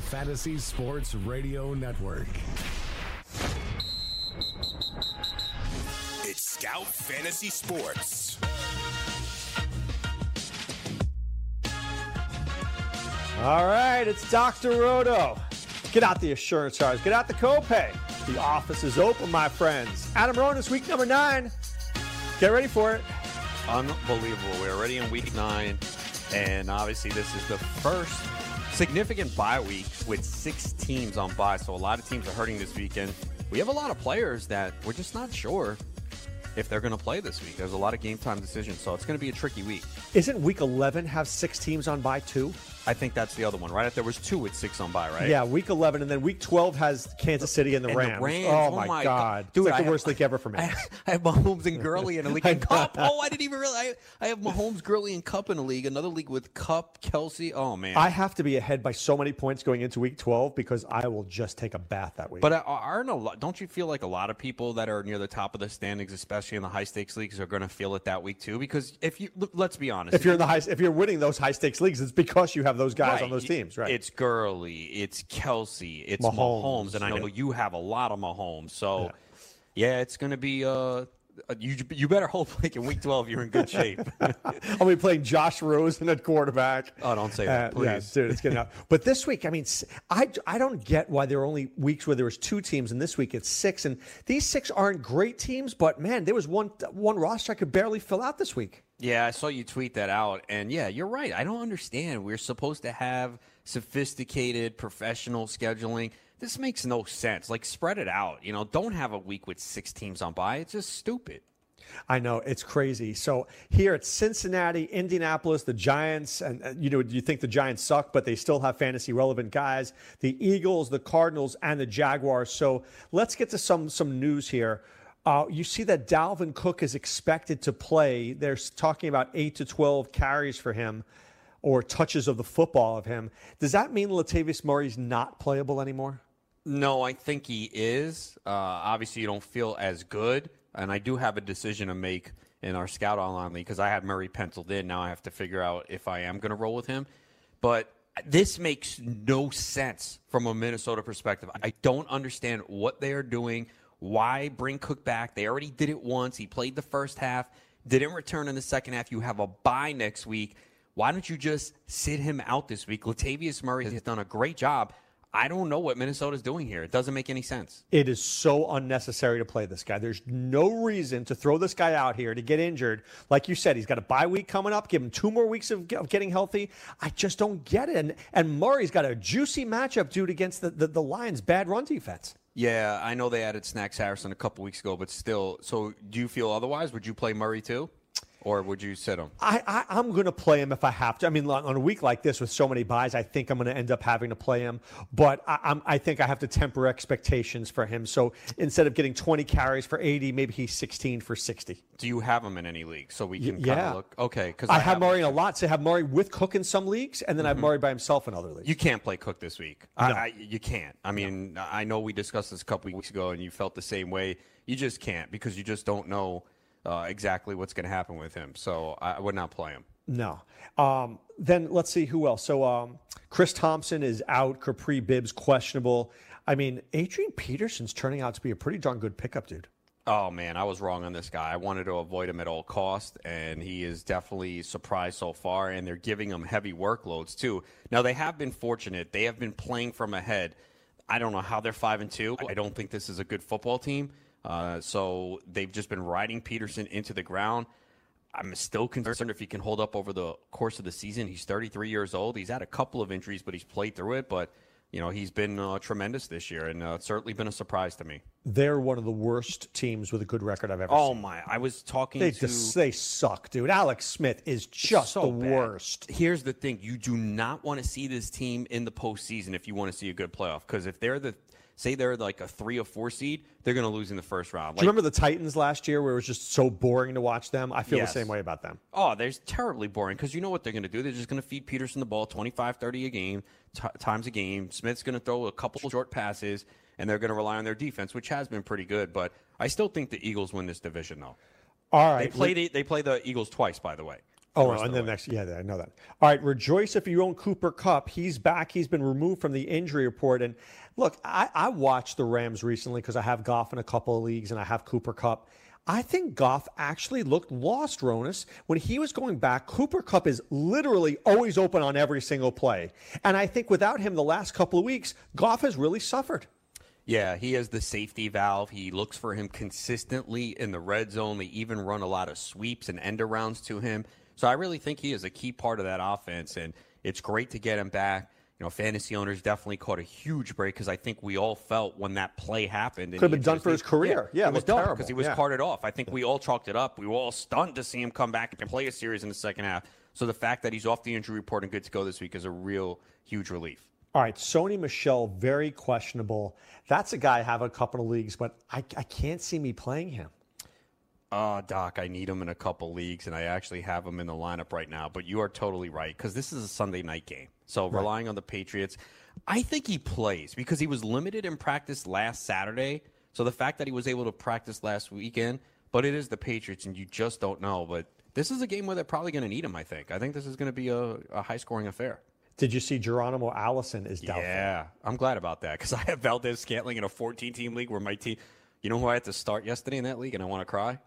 You're listening to the Fantasy Sports Radio Network. It's Scout Fantasy Sports. All right, it's Dr. Roto. Get out the assurance cards, get out the copay. The office is open, my friends. Adam Ronis, week number nine. Get ready for it. Unbelievable. We're already in week nine, and obviously, this is the first significant bye week with six teams on bye. So, a lot of teams are hurting this weekend. We have a lot of players that we're just not sure if they're going to play this week. There's a lot of game time decisions, so it's going to be a tricky week. Isn't week 11 have six teams on bye too? I think that's the other one, right? If there was two with six on by, right? Yeah, week 11, and then week 12 has Kansas City and the, And Rams. the Rams. Oh, Oh my God. God. it's Dude, like the have- worst league ever for me. I, I have Mahomes and Gurley in a league and Kupp. Oh, I didn't even realize. I, I have Mahomes, Gurley, and Kupp in a league. Another league with Kupp, Kelce. Oh man. I have to be ahead by so many points going into week 12 because I will just take a bath that week. But aren't a lot? Don't you feel like a lot of people that are near the top of the standings, especially in the high stakes leagues, are going to feel it that week too? Because if you let's be honest, if you're in the high, if you're winning those high stakes leagues, it's because you have those guys Right. on those teams, right? It's Gurley, it's Kelce, it's Mahomes, Mahomes, and I know yeah. you have a lot of Mahomes. So, yeah, it's going to be. Uh, you you better hope like in week twelve you're in good shape. I'll be playing Josh Rosen at quarterback. Oh, don't say that, Uh, yeah, please. dude, it's getting out. But this week, I mean, I I don't get why there are only weeks where there was two teams, and this week it's six. And these six aren't great teams, but man, there was one one roster I could barely fill out this week. Yeah, I saw you tweet that out. And yeah, you're right. I don't understand. We're supposed to have sophisticated professional scheduling. This makes no sense. Like, spread it out. You know, don't have a week with six teams on by. It's just stupid. I know it's crazy. So here it's Cincinnati, Indianapolis, the Giants, and uh, you know you think the Giants suck, but they still have fantasy relevant guys. The Eagles, the Cardinals, and the Jaguars. So let's get to some some news here. Uh, you see that Dalvin Cook is expected to play. They're talking about eight to twelve carries for him, or touches of the football of him. Does that mean Latavius Murray's not playable anymore? No, I think he is. Uh, obviously, you don't feel as good. And I do have a decision to make in our Scout Online League because I had Murray penciled in. Now I have to figure out if I am going to roll with him. But this makes no sense from a Minnesota perspective. I don't understand what they are doing. Why bring Cook back? They already did it once. He played the first half, didn't return in the second half. You have a bye next week. Why don't you just sit him out this week? Latavius Murray has done a great job. I don't know what Minnesota's doing here. It doesn't make any sense. It is so unnecessary to play this guy. There's no reason to throw this guy out here to get injured. Like you said, he's got a bye week coming up. Give him two more weeks of, of getting healthy. I just don't get it. And, and Murray's got a juicy matchup, dude, against the, the, the Lions' bad run defense. Yeah, I know they added Snacks Harrison a couple weeks ago, but still. So, do you feel otherwise? Would you play Murray too, or would you sit him? I, I, I'm going to play him if I have to. I mean, on a week like this with so many buys, I think I'm going to end up having to play him. But I, I'm, I think I have to temper expectations for him. So instead of getting 20 carries for 80, maybe he's 16 for 60. Do you have him in any league so we can kind yeah. of look? Okay, because I, have Murray in a lot. So I have Murray with Cook in some leagues, and then I have Mhm. Murray by himself in other leagues. You can't play Cook this week. No. I, you can't. I mean, I know we discussed this a couple weeks ago, and you felt the same way. You just can't because you just don't know uh, exactly what's going to happen with him. So I, would not play him. No. Um, then let's see who else. So um, Chris Thompson is out. Kapri Bibbs questionable. I mean, Adrian Peterson's turning out to be a pretty darn good pickup, dude. Oh man, I was wrong on this guy. I wanted to avoid him at all cost, and he is definitely surprised so far. And they're giving him heavy workloads too. Now they have been fortunate; they have been playing from ahead. I don't know how they're five and two. I don't think this is a good football team. Uh, so they've just been riding Peterson into the ground. I'm still concerned if he can hold up over the course of the season. He's 33 years old. He's had a couple of injuries, but he's played through it. But you know, he's been uh, tremendous this year, and uh, certainly been a surprise to me. They're one of the worst teams with a good record I've ever seen. Oh seen. my! I was talking They to. just, they suck, dude. Alex Smith is just so the bad. worst. Here's the thing: you do not want to see this team in the postseason if you want to see a good playoff. Because if they're the say they're like a three or four seed, they're going to lose in the first round. Do you remember the Titans last year where it was just so boring to watch them? I feel Yes. the same way about them. Oh, they're terribly boring because you know what they're going to do? They're just going to feed Peterson the ball 25, 30 a game, t- times a game. Smith's going to throw a couple short passes, and they're going to rely on their defense, which has been pretty good. But I still think the Eagles win this division, though. All They right. play the, they play the Eagles twice, by the way. Oh, The and then the next, yeah, I know that. All right, rejoice if you own Cooper Kupp. He's back. He's been removed from the injury report. And look, I, I watched the Rams recently because I have Goff in a couple of leagues and I have Cooper Kupp. I think Goff actually looked lost, Ronis. When he was going back, Cooper Cup is literally always open on every single play. And I think without him the last couple of weeks, Goff has really suffered. Yeah, he has the safety valve. He looks for him consistently in the red zone. They even run a lot of sweeps and end arounds to him. So I really think he is a key part of that offense, and it's great to get him back. You know, fantasy owners definitely caught a huge break because I think we all felt when that play happened. Could have been done for his career. Yeah, it it was done terrible. because he was Yeah. carted off. I think we all chalked it up. We were all stunned to see him come back and play a series in the second half. So the fact that he's off the injury report and good to go this week is a real huge relief. All right, Sony Michel, very questionable. That's a guy I have a couple of leagues, but I, I can't see me playing him. Oh, Doc, I need him in a couple leagues, and I actually have him in the lineup right now. But you are totally right because this is a Sunday night game. So relying on the Patriots, I think he plays because he was limited in practice last Saturday. So the fact that he was able to practice last weekend, but it is the Patriots, and you just don't know. But this is a game where they're probably going to need him. I think. I think this is going to be a, a high scoring affair. Did you see Geronimo Allison is doubtful? Yeah, I'm glad about that because I have Valdes-Scantling in a 14 team league where my team. You know who I had to start yesterday in that league, and I want to cry.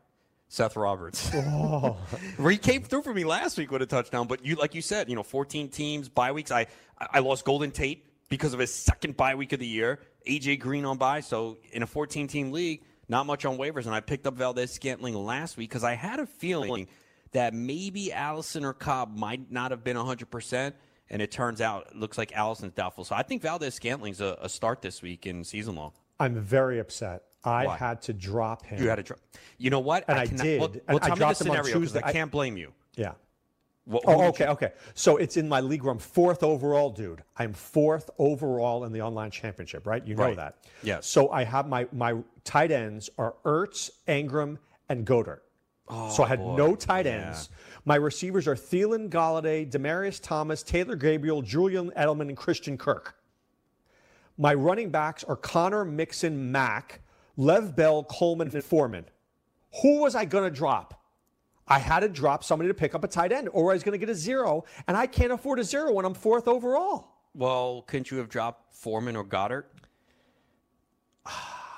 Seth Roberts. Oh. Where he came through for me last week with a touchdown, but you, like you said, you know, 14 teams, bye weeks. I I lost Golden Tate because of his second bye week of the year. AJ Green on bye, so in a 14 team league, not much on waivers, and I picked up Valdes-Scantling last week because I had a feeling that maybe Allison or Cobb might not have been 100 percent. And it turns out, it looks like Allison's doubtful. So I think Valdes-Scantling's a, a start this week in season long. I'm very upset. I Why? had to drop him. You had to. drop. You know what? And I cannot- did. Well, well I tell me the dropped him on scenario. I I- can't blame you. yeah. What, Oh, okay, you- okay. So it's in my league where I'm fourth overall, dude. I'm fourth overall in the online championship, right? You know Right. that. Yes. So I have my my tight ends are Ertz, Engram, and Goedert. so I oh, had no tight ends. My receivers are Thielen, Golladay, Demaryius Thomas, Taylor Gabriel, Julian Edelman, and Christian Kirk. My running backs are Connor, Mixon, Mack, Lev Bell, Coleman, and Foreman. Who was I going to drop? I had to drop somebody to pick up a tight end, or I was going to get a zero, and I can't afford a zero when I'm fourth overall. Well, couldn't you have dropped Foreman or Goedert?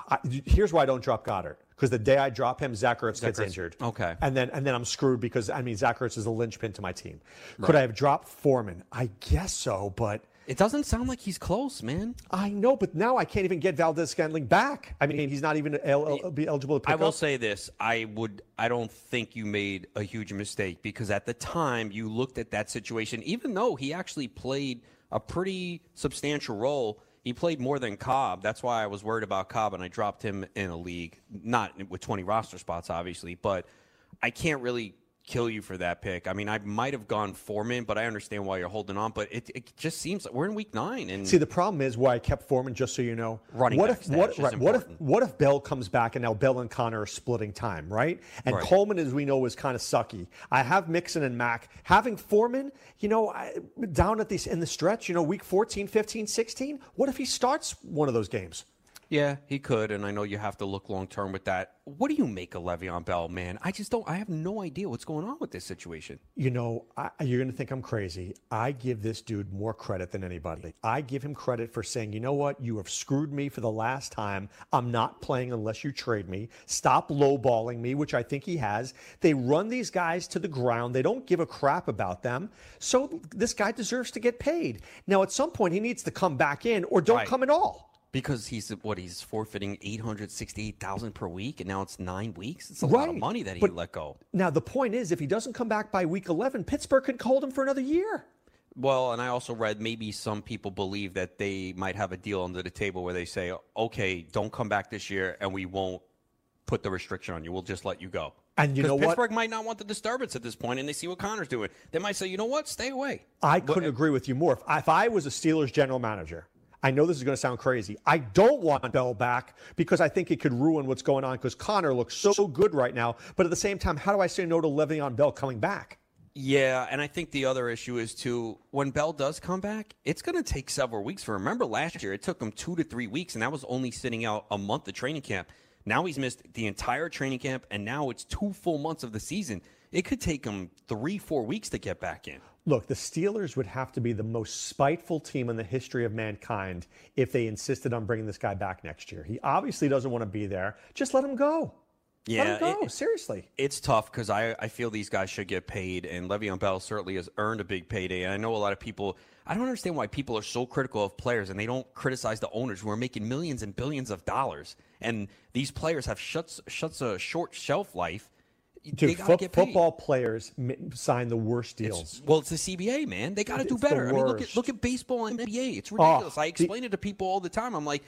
I, here's why I don't drop Goedert because the day I drop him, Zach Ertz gets Ertz- injured. okay. and then and then I'm screwed because I mean Zach Ertz is a linchpin to my team. Could I have dropped Foreman? I guess so, but It doesn't sound like he's close, man. I know. But now I can't even get Valdes-Scantling back. I mean, he's not even el- be eligible to pick I will up. say this: I would. I don't think you made a huge mistake because at the time you looked at that situation. Even though he actually played a pretty substantial role, he played more than Cobb. That's why I was worried about Cobb, and I dropped him in a league, not with 20 roster spots, obviously. But I can't really kill you for that pick. I mean, I might have gone Foreman, but I understand why you're holding on. But it, it just seems like we're in week nine, and See, the problem is why I kept Foreman, just so you know. Running what if what, right, what if what if Bell comes back and now Bell and Connor are splitting time, right? And Right. Coleman, as we know, is kind of sucky. I have Mixon and Mack. Having Foreman, you know, I, down at these in the stretch, you know, week 14, 15, 16, what if he starts one of those games? Yeah, he could, and I know you have to look long term with that. What do you make of Le'Veon Bell, man? I just don't. I have no idea what's going on with this situation. You know, I, you're going to think I'm crazy. I give this dude more credit than anybody. I give him credit for saying, you know what? You have screwed me for the last time. I'm not playing unless you trade me. Stop lowballing me, which I think he has. They run these guys to the ground. They don't give a crap about them. So this guy deserves to get paid. Now, at some point, he needs to come back in or don't Right. come at all. Because he's what he's forfeiting eight hundred sixty-eight thousand per week, and now it's nine weeks. It's a lot of money that he But- let go. Now, the point is, if he doesn't come back by week 11, Pittsburgh could hold him for another year. Well, and I also read maybe some people believe that they might have a deal under the table where they say, okay, don't come back this year and we won't put the restriction on you. We'll just let you go. And you know what? Pittsburgh might not want the disturbance at this point, and they see what Connor's doing. They might say, you know what, stay away. I couldn't agree with you more. If, if I was a Steelers general manager, I know this is going to sound crazy. I don't want Bell back because I think it could ruin what's going on because Connor looks so, good right now. But at the same time, how do I say no to Le'Veon Bell coming back? Yeah, and I think the other issue is too when Bell does come back, it's going to take several weeks. For remember last year, it took him two to three weeks, and that was only sitting out a month of training camp. Now he's missed the entire training camp, and now it's two full months of the season. It could take him three, four weeks to get back in. Look, the Steelers would have to be the most spiteful team in the history of mankind if they insisted on bringing this guy back next year. He obviously doesn't want to be there. Just let him go. Yeah, let him go. it- Seriously. It's tough because I, I feel these guys should get paid, and Le'Veon Bell certainly has earned a big payday. And I know a lot of people. I don't understand why people are so critical of players, and they don't criticize the owners who are making millions and billions of dollars. And these players have shuts shuts a short shelf life. Dude, fo- football players m- sign the worst deals. It's- well, it's the CBA, man. They got to do better. I mean, look at look at baseball and NBA. It's ridiculous. Oh, I the- explain it to people all the time. I'm like,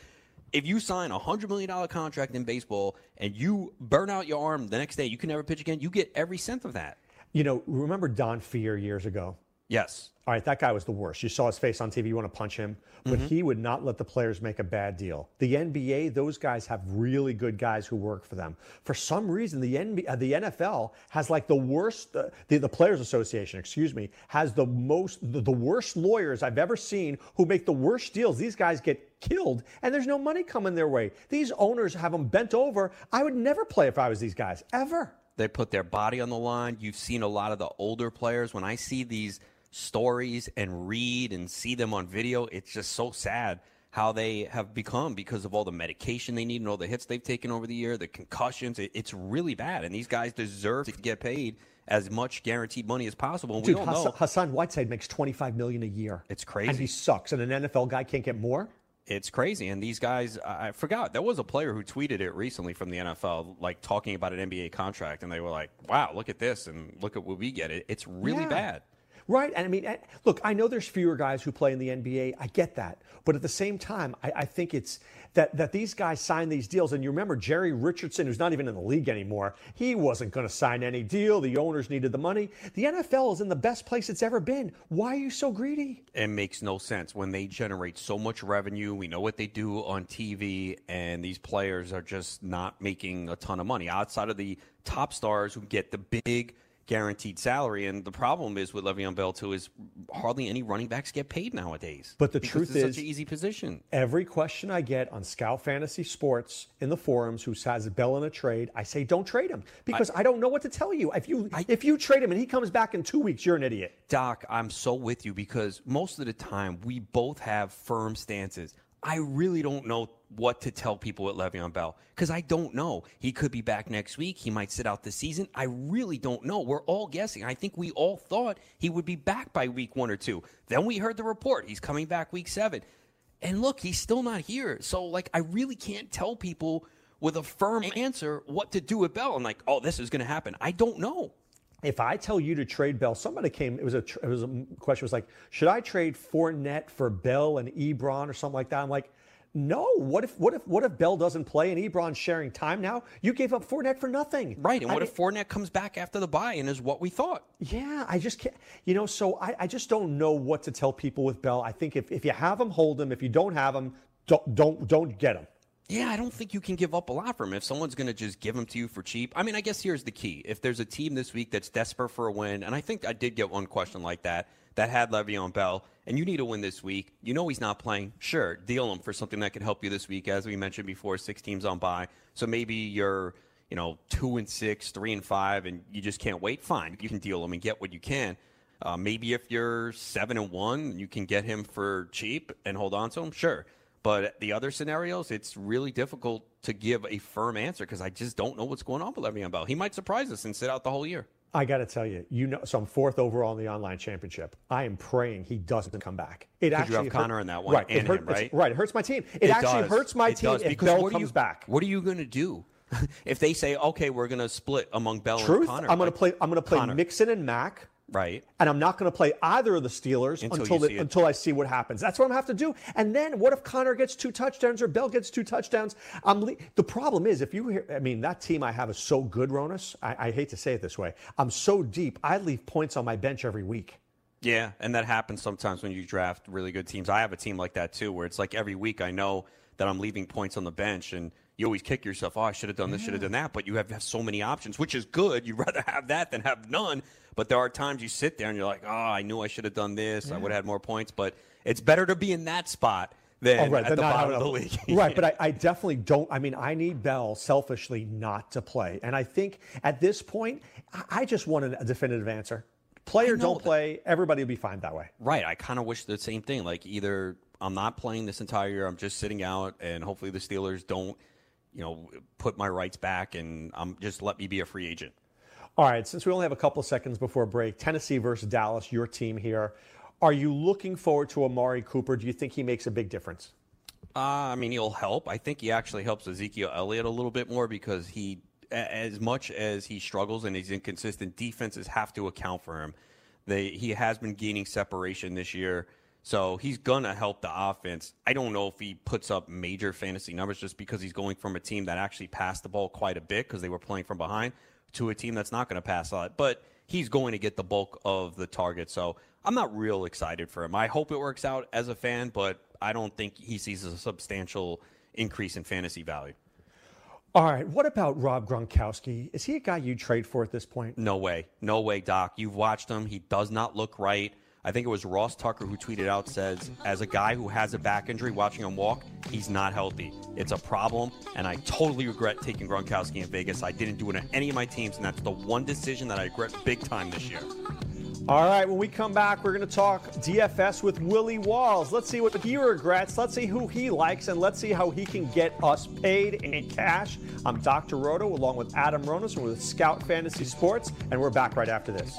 if you sign a hundred million dollar contract in baseball and you burn out your arm the next day, you can never pitch again. You get every cent of that. You know, remember Don Fehr years ago? Yes. All right, that guy was the worst. You saw his face on TV, you want to punch him, but he would not let the players make a bad deal. The NBA, those guys have really good guys who work for them. For some reason, the, NBA, uh, the NFL has like the worst, uh, the, the Players Association, excuse me, has the most, the, the worst lawyers I've ever seen who make the worst deals. These guys get killed and there's no money coming their way. These owners have them bent over. I would never play if I was these guys, ever. They put their body on the line. You've seen a lot of the older players. When I see these stories and read and see them on video, it's just so sad how they have become because of all the medication they need and all the hits they've taken over the year, the concussions. It, it's really bad. And these guys deserve to get paid as much guaranteed money as possible. And Dude, we all Hassan, know Hassan Whiteside makes 25 million a year. It's crazy. And he sucks. And an NFL guy can't get more? it's crazy. And these guys, I I forgot, there was a player who tweeted it recently from the NFL, like talking about an NBA contract. And they were like, wow, look at this and look at what we get. It, it's really Yeah. bad. Right. And I mean, look, I know there's fewer guys who play in the NBA. I get that. But at the same time, I, I think it's that, that these guys sign these deals. And you remember Jerry Richardson, who's not even in the league anymore, he wasn't going to sign any deal. The owners needed the money. The NFL is in the best place it's ever been. Why are you so greedy? it makes no sense when they generate so much revenue. We know what they do on TV, and these players are just not making a ton of money outside of the top stars who get the big guaranteed salary. And the problem is with Le'Veon Bell too is hardly any running backs get paid nowadays. But the truth it's is- such an easy position. Every question I get on Scout Fantasy Sports in the forums who says Bell in a trade, I say don't trade him because I, don't know what to tell you. If you if you trade him and he comes back in two weeks, you're an idiot. Doc, I'm so with you because most of the time we both have firm stances. I really don't know what to tell people with Le'Veon Bell because I don't know. He could be back next week. He might sit out the season. I really don't know. We're all guessing. I think we all thought he would be back by week one or two. Then we heard the report he's coming back week seven. And look, he's still not here. So, like, I really can't tell people with a firm answer what to do with Bell. I'm like, oh, this is going to happen. I don't know. If I tell you to trade Bell, somebody came. It was a it was a question. Was like, should I trade Fournette for Bell and Ebron or something like that? I'm like, no. What if what if what if Bell doesn't play and Ebron's sharing time now? You gave up Fournette for nothing, Right. And I what mean- if Fournette comes back after the buy and is what we thought? Yeah, I just can't. You know, so I, I just don't know what to tell people with Bell. I think if, if you have him, hold him. If you don't have him, don't don't don't get him. Yeah, I don't think you can give up a lot for him if someone's going to just give him to you for cheap. I mean, I guess here's the key. If there's a team this week that's desperate for a win, and I think I did get one question like that, that had Le'Veon Bell, and you need a win this week, you know he's not playing, sure, deal him for something that could help you this week. As we mentioned before, six teams on by. So maybe you're, you know, two and six, three and five, and you just can't wait. Fine, you can deal him and get what you can. Uh, maybe if you're seven and one, you can get him for cheap and hold on to him. Sure, but the other scenarios, it's really difficult to give a firm answer because I just don't know what's going on with Le'Veon Bell. He might surprise us and sit out the whole year. I got to tell you, you know, so I'm fourth overall in the online championship. I am praying he doesn't come back. It Because you have hurt- Connor in that one right? and it hurt, him, right? Right. It hurts my team. It, actually does. hurts my It team does, if Bell comes you, back. What are you going to do if they say, okay, we're going to split among Bell and Truth, Connor? I'm going Like, to play. I'm going to play Connor. Mixon and Mack. Right. And I'm not going to play either of the Steelers Until until you the, it. until I see what happens. That's what I'm going to have to do. And then what if Connor gets two touchdowns or Bell gets two touchdowns? I'm le- the problem is if you hear, I mean, that team I have is so good, Ronis. I, I hate to say it this way. I'm so deep. I leave points on my bench every week. Yeah, and that happens sometimes when you draft really good teams. I have a team like that too, where it's like every week I know that I'm leaving points on the bench, and you always kick yourself. Oh, I should have done this, should have done that. But you have, have so many options, which is good. You'd rather have that than have none. But there are times you sit there and you're like, oh, I knew I should have done this. I would have had more points. But it's better to be in that spot than Oh, right, at the bottom of the league. right, but I, I definitely don't. I mean, I need Bell selfishly not to play, and I think at this point, I, I just want a definitive answer. Play or don't play, everybody will be fine that way. Right. I kind of wish the same thing. Like either I'm not playing this entire year, I'm just sitting out, and hopefully the Steelers don't, you know, put my rights back, and I'm just let me be a free agent. All right, since we only have a couple of seconds before break, Tennessee versus Dallas, your team here. Are you looking forward to Amari Cooper? Do you think he makes a big difference? Uh, I mean, he'll help. I think he actually helps Ezekiel Elliott a little bit more because he, as much as he struggles and he's inconsistent, defenses have to account for him. They, he has been gaining separation this year, so he's gonna help the offense. I don't know if he puts up major fantasy numbers just because he's going from a team that actually passed the ball quite a bit because they were playing from behind to a team that's not going to pass a lot. But he's going to get the bulk of the target. So I'm not real excited for him. I hope it works out as a fan, but I don't think he sees a substantial increase in fantasy value. All right, what about Rob Gronkowski? Is he a guy you trade for at this point? No way. No way, Doc. You've watched him. He does not look right. I think it was Ross Tucker who tweeted out says, as a guy who has a back injury, watching him walk, he's not healthy. It's a problem, and I totally regret taking Gronkowski in Vegas. I didn't do it on any of my teams, and that's the one decision that I regret big time this year. All right, when we come back, we're going to talk DFS with Willie Walls. Let's see what he regrets. Let's see who he likes, and let's see how he can get us paid in cash. I'm Dr. Roto, along with Adam Ronis, with Scout Fantasy Sports, and we're back right after this.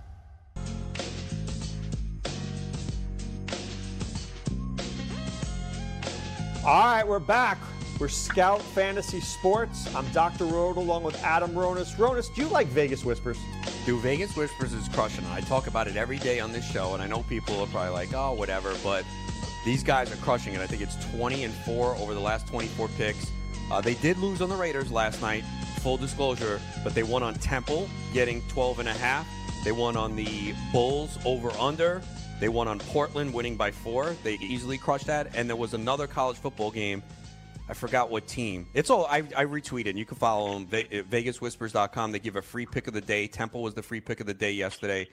All right, we're back. We're Scout Fantasy Sports. I'm Dr. Roto, along with Adam Ronis. Ronis, do you like Vegas Whispers? Dude, Vegas Whispers is crushing. I talk about it every day on this show, and I know people are probably like, oh, whatever, but these guys are crushing it. I think it's 20 and 4 over the last 24 picks. Uh, they did lose on the Raiders last night, full disclosure, but they won on Temple, getting 12 and a half. They won on the Bulls over under. They won on Portland, winning by four. They easily crushed that. And there was another college football game. I forgot what team. It's all I, I retweeted. You can follow them. Ve- eh, VegasWhispers.com. They give a free pick of the day. Temple was the free pick of the day yesterday.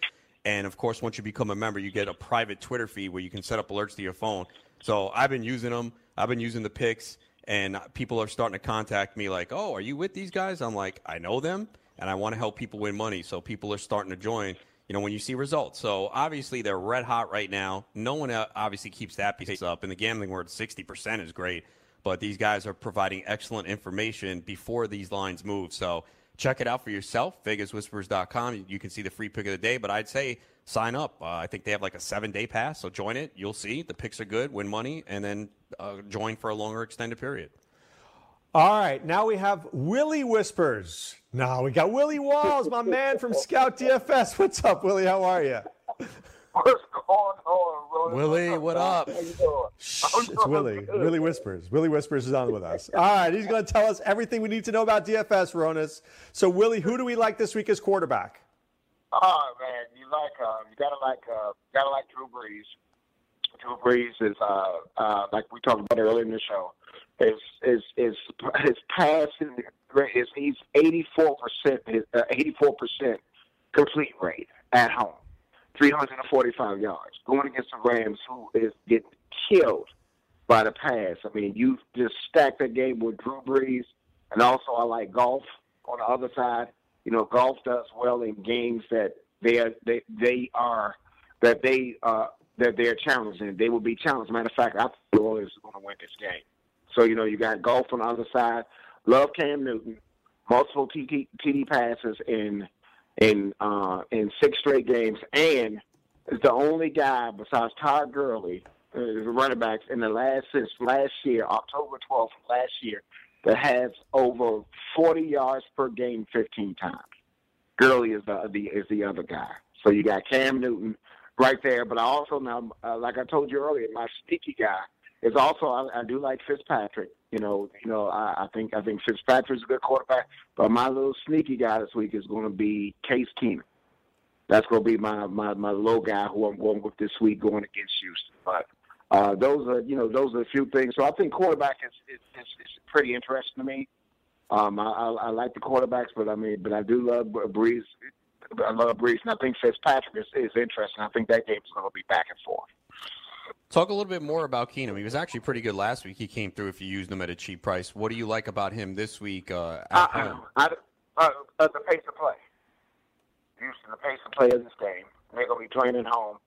And of course, once you become a member, you get a private Twitter feed where you can set up alerts to your phone. So I've been using them. I've been using the picks, and people are starting to contact me like, "Oh, are you with these guys?" I'm like, "I know them, and I want to help people win money." So people are starting to join. You know, when you see results. So obviously they're red hot right now. No one uh, obviously keeps that piece up. In the gambling world, 60% is great. But these guys are providing excellent information before these lines move. So check it out for yourself, VegasWhispers.com. You can see the free pick of the day. But I'd say sign up. Uh, I think they have like a seven day pass. So join it. You'll see the picks are good, win money, and then uh, join for a longer extended period. All right, now we have Willie Whispers. Now we got Willie Walls, my man from Scout DFS. What's up, Willie? How are you? What's going on, Ronan? Willie, what up? How you doing? I'm It's Willie. doing good. Willie Whispers. Willie Whispers is on with us. All right, he's going to tell us everything we need to know about DFS, Ronis. So, Willie, who do we like this week as quarterback? Oh man, you like um, you gotta like uh, gotta like Drew Brees. Drew Brees is uh, uh, like we talked about earlier in the show. Is is is his passing is he's eighty four percent eighty four percent complete rate at home, three hundred and forty five yards going against the Rams, who is getting killed by the pass. I mean, you just stack that game with Drew Brees, and also I like Goff on the other side. you know, Goff does well in games that they are they they are that they uh that they're challenged in. They will be challenged. Matter of fact, I think the Warriors are going to win this game. So you know, you got Goff on the other side. Love Cam Newton, multiple TD, TD passes in in uh, in six straight games, and is the only guy besides Todd Gurley, uh, running backs in the last since last year, October 12th last year, that has over 40 yards per game 15 times. Gurley is the, the is the other guy. So you got Cam Newton right there, but I also now, uh, like I told you earlier, my sneaky guy is also I, I do like Fitzpatrick. You know, you know, I, I think I think Fitzpatrick's a good quarterback, but my little sneaky guy this week is going to be Case Keenum. That's going to be my, my my low guy who I'm going with this week going against Houston. But uh, those are you know those are a few things. So I think quarterback is is, is, is pretty interesting to me. Um, I, I, I like the quarterbacks, but I mean, but I do love Brees. I love Brees, and I think Fitzpatrick is, is interesting. I think that game's going to be back and forth. Talk a little bit more about Keenum. He was actually pretty good last week. He came through if you used him at a cheap price. What do you like about him this week uh, at uh, home? I, uh, uh, the pace of play. Houston, the pace of play of this game. They're going to be playing at home.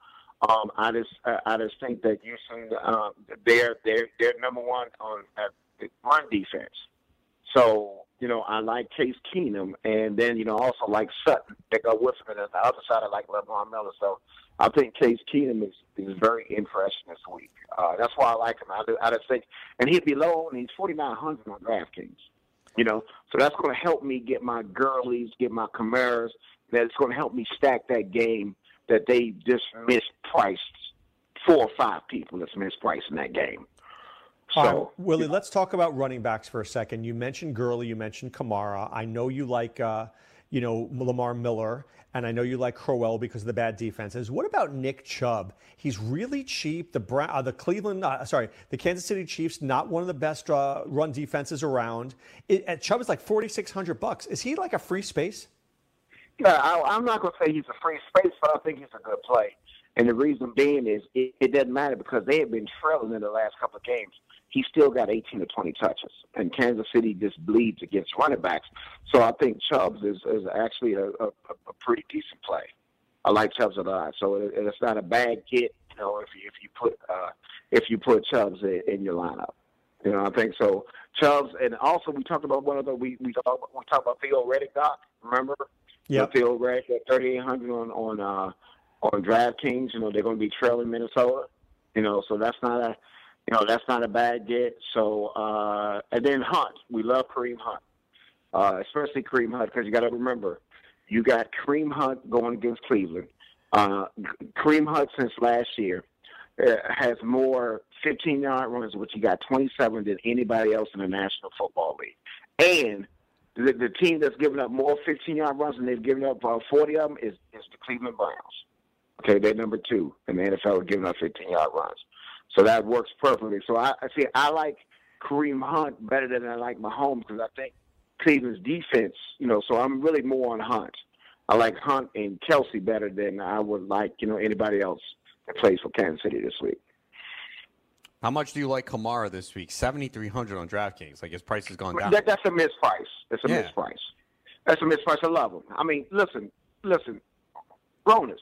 Um, I just, uh, I just think that Houston, um, they're they're they're number one on uh, run defense. So you know, I like Case Keenum, and then you know, also like Sutton. They go with him, and on the other side, I like Lamar Miller. So I think Case Keenum is, is very interesting this week. Uh, that's why I like him. I, I just think, and he'd be low, and he's forty nine hundred on DraftKings. You know, so that's going to help me get my Gurleys, get my Kamaras. That's going to help me stack that game that they just mispriced. Four or five people that's mispriced in that game. So, right, Willie, let's talk about running backs for a second. You mentioned Gurley, you mentioned Kamara. I know you like, uh, you know, Lamar Miller, and I know you like Crowell because of the bad defenses. What about Nick Chubb? He's really cheap. The Brown, uh, the Cleveland, uh, sorry, the Kansas City Chiefs, not one of the best uh, run defenses around. It, Chubb is like forty six hundred bucks. Is he like a free space? Yeah, I, am not going to say he's a free space, but I think he's a good play. And the reason being is it, it doesn't matter because they have been trailing in the last couple of games he still got 18 to 20 touches. And Kansas City just bleeds against running backs. So I think Chubbs is, is actually a, a, a pretty decent play. I like Chubbs a lot. So it, it's not a bad get, you know, if you, if you put uh, if you put Chubbs in, in your lineup. You know, I think so. Chubbs, and also we talked about one of the we we talked we talked about Theo Riddick, Doc. Remember? Yeah. Theo Riddick at 3,800 on on uh, on DraftKings. You know, they're going to be trailing Minnesota. You know, so that's not a you know, that's not a bad get. So, uh, and then Hunt. We love Kareem Hunt, uh, especially Kareem Hunt, because you got to remember, you got Kareem Hunt going against Cleveland. Uh, Kareem Hunt since last year uh, has more 15 yard runs, which he got 27 than anybody else in the National Football League. And the, the team that's given up more 15 yard runs than they've given up uh, 40 of them is, is the Cleveland Browns. Okay, they're number two in the NFL giving up 15 yard runs. So that works perfectly. So I, I see I like Kareem Hunt better than I like Mahomes because I think Cleveland's defense, you know, so I'm really more on Hunt. I like Hunt and Kelce better than I would like, you know, anybody else that plays for Kansas City this week. How much do you like Kamara this week? Seventy three hundred on DraftKings. Like his price has gone down. That, that's a misprice. That's a yeah. misprice. That's a misprice. I love him. I mean, listen, listen, Ronis,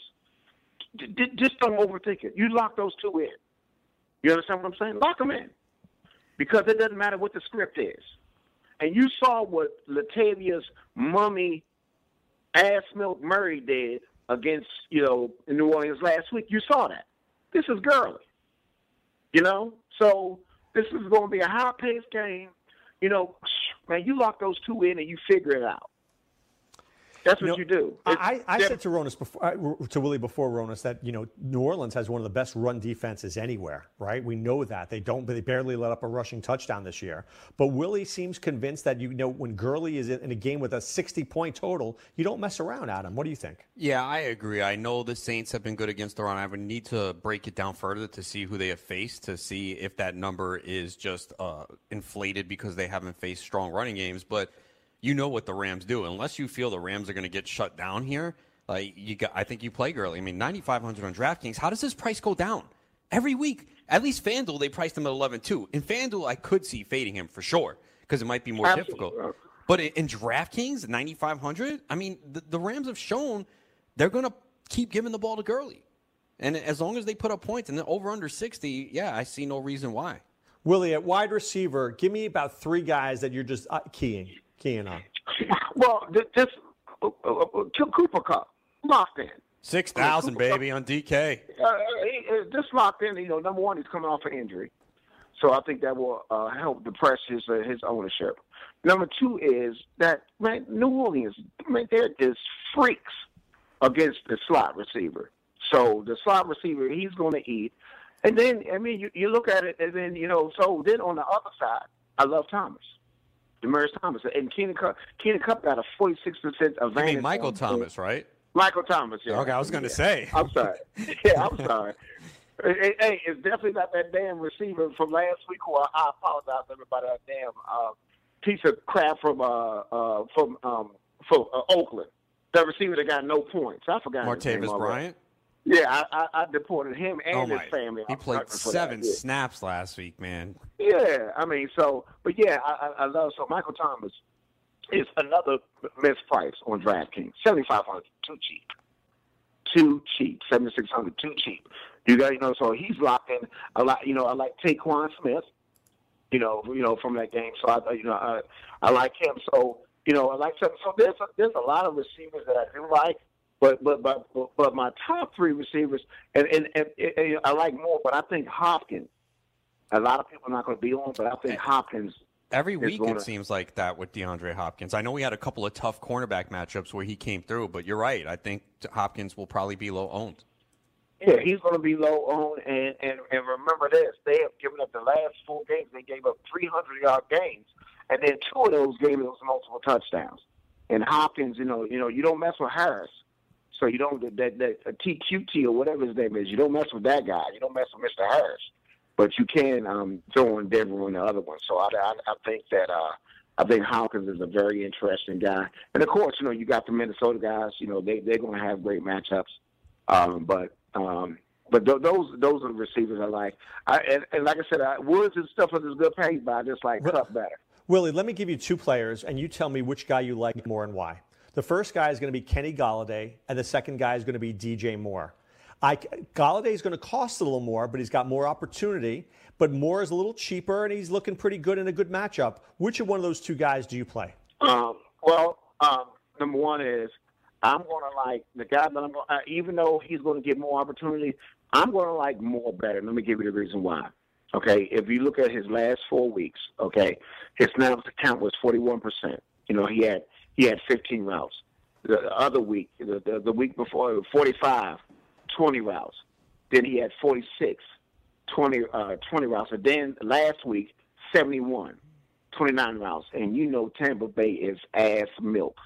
just don't overthink it. You lock those two in. You understand what I'm saying? Lock them in. Because it doesn't matter what the script is. And you saw what Latavia's mummy ass milk Murray did against, you know, New Orleans last week. You saw that. This is Gurley. You know? So this is going to be a high paced game. You know, man, you lock those two in and you figure it out. That's what you, know, you do. I, I said to Ronis before, to Willie before Ronis that you know New Orleans has one of the best run defenses anywhere. Right? We know that they don't. They barely let up a rushing touchdown this year. But Willie seems convinced that you know when Gurley is in a game with a 60 point total, you don't mess around. Adam, what do you think? Yeah, I agree. I know the Saints have been good against the run. I would need to break it down further to see who they have faced to see if that number is just uh, inflated because they haven't faced strong running games, but you know what the Rams do. Unless you feel the Rams are going to get shut down here, like you got, I think you play Gurley. I mean, 9,500 on DraftKings. How does this price go down every week? At least FanDuel, they priced him at 11 too. In FanDuel, I could see fading him for sure because it might be more Absolutely. difficult. But in, in DraftKings, 9,500, I mean, the, the Rams have shown they're going to keep giving the ball to Gurley. And as long as they put up points and they're over under 60, yeah, I see no reason why. Willie, at wide receiver, give me about three guys that you're just uh, keying keying on. Well, th- this uh, uh, uh, Cooper Kupp locked in. 6,000, baby, on DK. Uh, he, uh, just locked in. You know, number one, he's coming off an injury, so I think that will uh, help depress his uh, his ownership. Number two is that man, New Orleans, man, they're just freaks against the slot receiver. So the slot receiver, he's going to eat. And then, I mean, you, you look at it, and then, you know, so then on the other side, I love Thomas. Demaryius Thomas. And Keenan Kupp, Keenan Kupp got a 46% advantage. You mean Michael on- Thomas, right? Michael Thomas, yeah. Okay, I was going to Yeah. say. I'm sorry. Yeah, I'm sorry. Hey, hey, it's definitely not that damn receiver from last week. Who I, I apologize to everybody. That damn uh, piece of crap from uh, uh, from um, from uh, Oakland. That receiver that got no points. I forgot. his name Martavis already. Bryant? Yeah, I, I, I deported him and Oh, his my. family. He played seven. Yeah. snaps last week, man. Yeah, I mean, so, but yeah, I, I love so Michael Thomas is another misprice on DraftKings. Seventy five hundred, too cheap, too cheap. Seventy six hundred, too cheap. You got, you know, so he's locked in a lot. You know, I like Tre'Quan Smith. You know, you know from that game. So I, you know, I I like him. So you know, I like some. So there's a, there's a lot of receivers that I do like. But but but but my top three receivers, and and, and, and I like more. But I think Hopkins. A lot of people are not going to be on, but I think Hopkins. Every week it seems like that with DeAndre Hopkins. I know we had a couple of tough cornerback matchups where he came through, but you're right. I think Hopkins will probably be low owned. Yeah, he's going to be low owned, and, and and remember this: they have given up the last four games. They gave up 300 yard games, and then two of those games was multiple touchdowns. And Hopkins, you know, you know, you don't mess with Harris, so you don't that that uh, TQT or whatever his name is. You don't mess with that guy. You don't mess with Mr. Harris, but you can um, throw in Denver and the other one. So I, I, I think that uh, I think Hawkins is a very interesting guy. And of course, you know, you got the Minnesota guys. You know, they they're going to have great matchups. Um, but um, but th- those those are the receivers I like. I, and, and like I said, I, Woods and stuff is a good paid, but I just like Kupp better. Willie, let me give you two players, and you tell me which guy you like more and why. The first guy is going to be Kenny Golladay, and the second guy is going to be DJ Moore. I, Golladay is going to cost a little more, but he's got more opportunity. But Moore is a little cheaper, and he's looking pretty good in a good matchup. Which of one of those two guys do you play? Um, well, um, number one is I'm going to like the guy that I'm going. Uh, even though he's going to get more opportunity, I'm going to like Moore better. Let me give you the reason why. Okay, if you look at his last four weeks, okay, his snaps count was 41 percent. You know, he had he had 15 routes. The, the other week, the, the the week before, 45, 20 routes. Then he had 46, 20 uh, 20 routes. And then last week, 71. 29 routes, and you know Tampa Bay is ass milk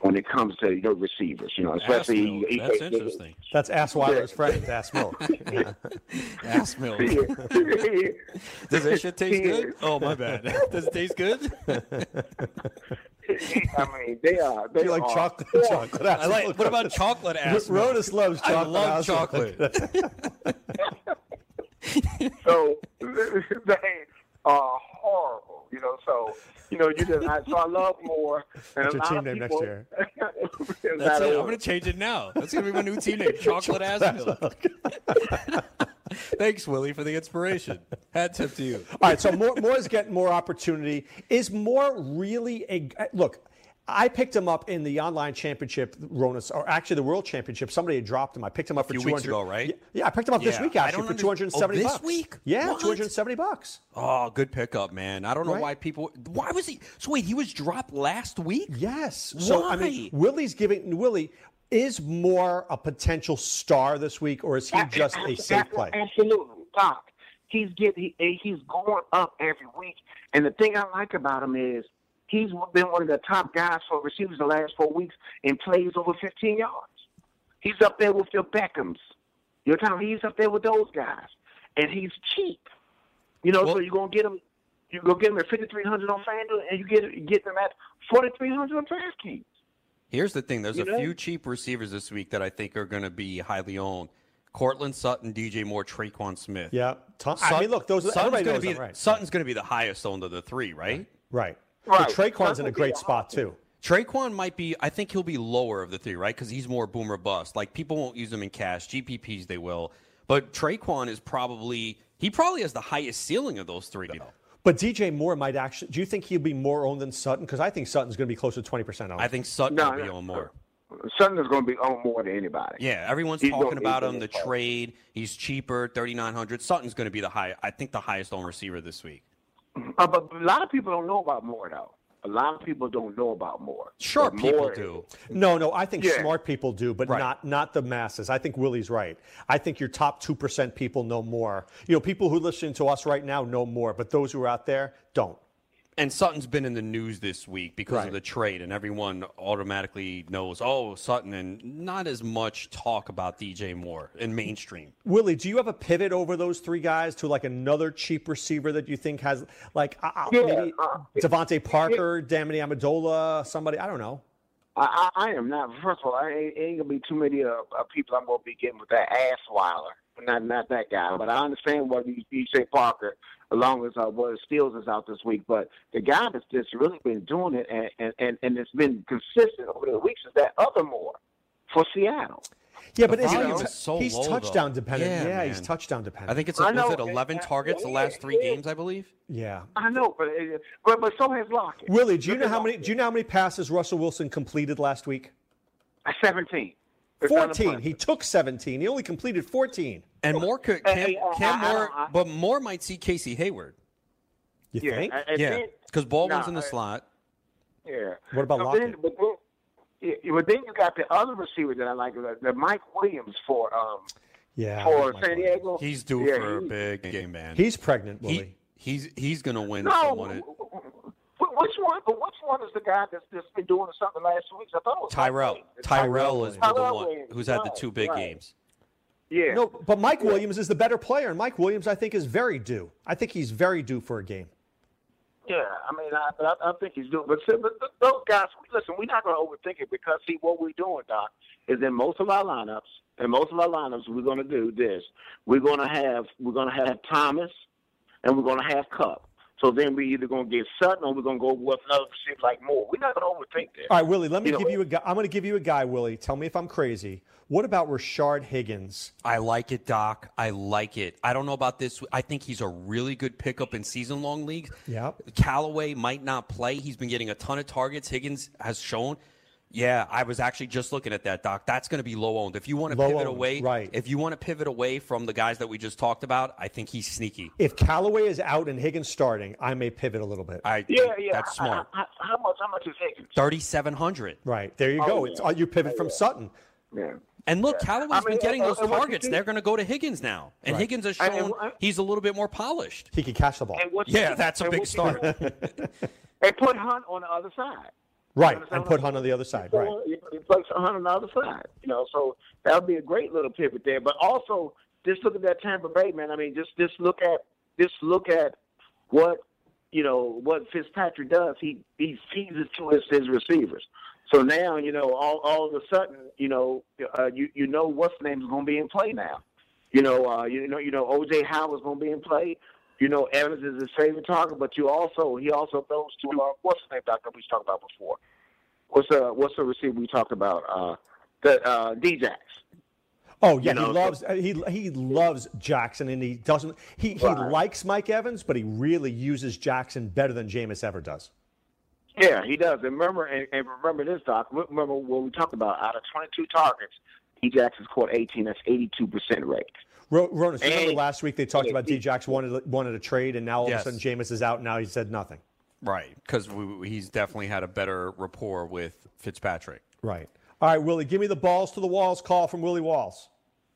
when it comes to your receivers. You know, especially Ass milk. he- That's he- interesting. That's Assweiler's friend, Ass Milk. Yeah. Ass milk. Does that shit taste good? Oh my bad. Does it taste good? I mean, they are. They you like are chocolate? horrible. chocolate I like. What about chocolate ass milk? Rodas loves I chocolate. love Ass chocolate. So they are horrible. You know, so you know, you just. I, so I love more. And That's a your lot team of name next people- year. It's That's not it. a- I'm gonna change it now. That's gonna be my new team name. Chocolate ass milk. Thanks, Willie, for the inspiration. Hat tip to you. All right, so Moore, Moore's getting more opportunity. Is Moore really a look? I picked him up in the online championship, Ronis, or actually the world championship. Somebody had dropped him. I picked him up for few 200. weeks ago, right? Yeah, yeah, I picked him up this week actually for under- 270 oh, this bucks. week? Yeah, What? 270 bucks. Oh, good pickup, man. I don't know Right. why people. Why was he? So wait, he was dropped last week. Yes. So I mean, Willie's giving Willie is more a potential star this week, or is he just a safe play? Absolutely, Doc. He's getting he, he's going up every week, and the thing I like about him is he's been one of the top guys for receivers the last four weeks in plays over 15 yards. He's up there with your Beckhams. You know, what I'm saying? he's up there with those guys, and he's cheap. You know, Well- so you're gonna get him. You go get him at 5,300 on FanDuel, and you get get them at 4,300 on DraftKings. Here's the thing: there's You a know? few cheap receivers this week that I think are going to be highly owned. Courtland Sutton, DJ Moore, Tre'Quan Smith. Yeah. Tom, I mean, look, those Sutton's gonna be right? Sutton's going to be the highest owned of the three, right? Right. Right. But Tre'Quan's in a great what spot too. Tre'Quan might be. I think he'll be lower of the three, right? Because he's more boomer bust. Like people won't use him in cash. GPPs they will, but Tre'Quan is probably he probably has the highest ceiling of those three. Though. But DJ Moore might actually. Do you think he'll be more owned than Sutton? Because I think Sutton's going to be closer to twenty percent owned. I think Sutton No, will be no. on more. Sutton is going to be on more than anybody. Yeah, everyone's He's talking gonna- about him. The trade, he's cheaper, thirty nine hundred. Sutton's going to be the high. I think the highest owned receiver this week. Uh, but a lot of people don't know about Moore though. A lot of people don't know about Moore. Sharp But people Moore- do. No, no, I think Yeah. smart people do, but Right. not not the masses. I think Willie's right. I think your top two percent people know more. You know, people who listen to us right now know more, but those who are out there don't. And Sutton's been in the news this week because Right. of the trade, and everyone automatically knows, oh, Sutton, and not as much talk about DJ Moore in mainstream. Willie, do you have a pivot over those three guys to like another cheap receiver that you think has like uh, Yeah, maybe uh, DeVante Parker, Danny Amendola, somebody? I don't know. I, I, I am not. First of all, I ain't, ain't gonna be too many uh, uh, people I'm gonna be getting with that ass wilder. Not not that guy, but I understand what you, you say Parker, along as uh, what Stills is out this week. But the guy that's just really been doing it and and and, and it's been consistent over the weeks is that other Moore for Seattle. Yeah, but The is he, volume is so he's low, touchdown though. dependent. Yeah, Yeah, he's touchdown dependent. I think it's I was know, it 11 and- targets the last three yeah. games, I believe. yeah. I know, but uh, but but so has Lockett. Willie, do you Look know at how many? Do you know how many passes Russell Wilson completed last week? Seventeen. It's Fourteen. He took seventeen. He only completed fourteen. And more could, Hey, Cam, hey, I- Cam I- I Moore, don't- I- but Moore might see Casey Hayward. You Yeah, think? and- and Yeah, because Baldwin's Nah, in the I- slot. Yeah. What about So Lockett? Then, but, then, yeah, but then you got the other receiver that I like, the, the Mike Williams for um yeah. for San Williams. Diego. He's due Yeah, for a big game, man. He's pregnant, he, he's he's going to win. No, someone at- wh- which one? But which one is the guy that's, that's been doing something the last two weeks? I thought it was Mike Tyrell. Williams. Tyrell is the Tyrell one Williams, who's had the two big right. games. Yeah. No, but Mike Williams is the better player, and Mike Williams, I think, is very due. I think he's very due for a game. Yeah, I mean, I, I, I think he's doing. But, but those guys, listen, we're not going to overthink it because see what we're doing, Doc, is in most of our lineups. In most of our lineups, we're going to do this. We're going to have we're going to have Thomas, and we're going to have Kupp. So then we either going to get Sutton or we're going to go with another receiver like Moore. We're not going to overthink this. All right, Willie, let me You know- give you a guy. I'm going to give you a guy, Willie. Tell me if I'm crazy. What about Rashard Higgins? I like it, Doc. I like it. I don't know about this. I think he's a really good pickup in season long leagues. Yeah. Callaway might not play. He's been getting a ton of targets. Higgins has shown. Yeah, I was actually just looking at that, Doc. That's going to be low owned. If you want to Low pivot owned, away, right. If you want to pivot away from the guys that we just talked about, I think he's sneaky. If Callaway is out and Higgins starting, I may pivot a little bit. I Yeah, yeah. that's smart. How, how, how much? How much is Higgins? Thirty seven hundred. right there, you Oh, go. yeah. It's uh, you pivot from Sutton. Yeah. And look, Callaway's I mean, been getting uh, those uh, targets. They're going to go to Higgins now, and Right. Higgins has I mean, shown what- he's a little bit more polished. He can catch the ball. And Yeah, that's a big start. do- They put Hunt on the other side. Right, and put Hunt on the other side. Right. You, a hundred on the other side. You know, so that would be a great little pivot there. But also, just look at that Tampa Bay man. I mean, just just look at just look at what you know what Fitzpatrick does. He he feeds it to his, his receivers. So now you know all all of a sudden you know uh, you you know what's name is going to be in play now. You know uh, you know you know OJ Howard's going to be in play. You know Evans is his favorite target, but you also he also throws to uh, what's his name, Doctor? We talked about before. What's the what's the receiver we talked about? Uh, the uh, Djax. Oh yeah, You know, he loves uh, he he loves Jackson, and he doesn't. He he Right. likes Mike Evans, but he really uses Jackson better than Jameis ever does. Yeah, he does. And remember, and, and remember this, Doc. Remember what we talked about? Out of 22 targets, Djax has caught 18. That's 82 percent rate. Ro- Ronis, you remember last week they talked about he- Djax wanted wanted a trade, and now all Yes. of a sudden Jameis is out. And now he said nothing. Right, because he's definitely had a better rapport with Fitzpatrick. Right. All right, Willie, give me the balls to the walls call from Willie Walls.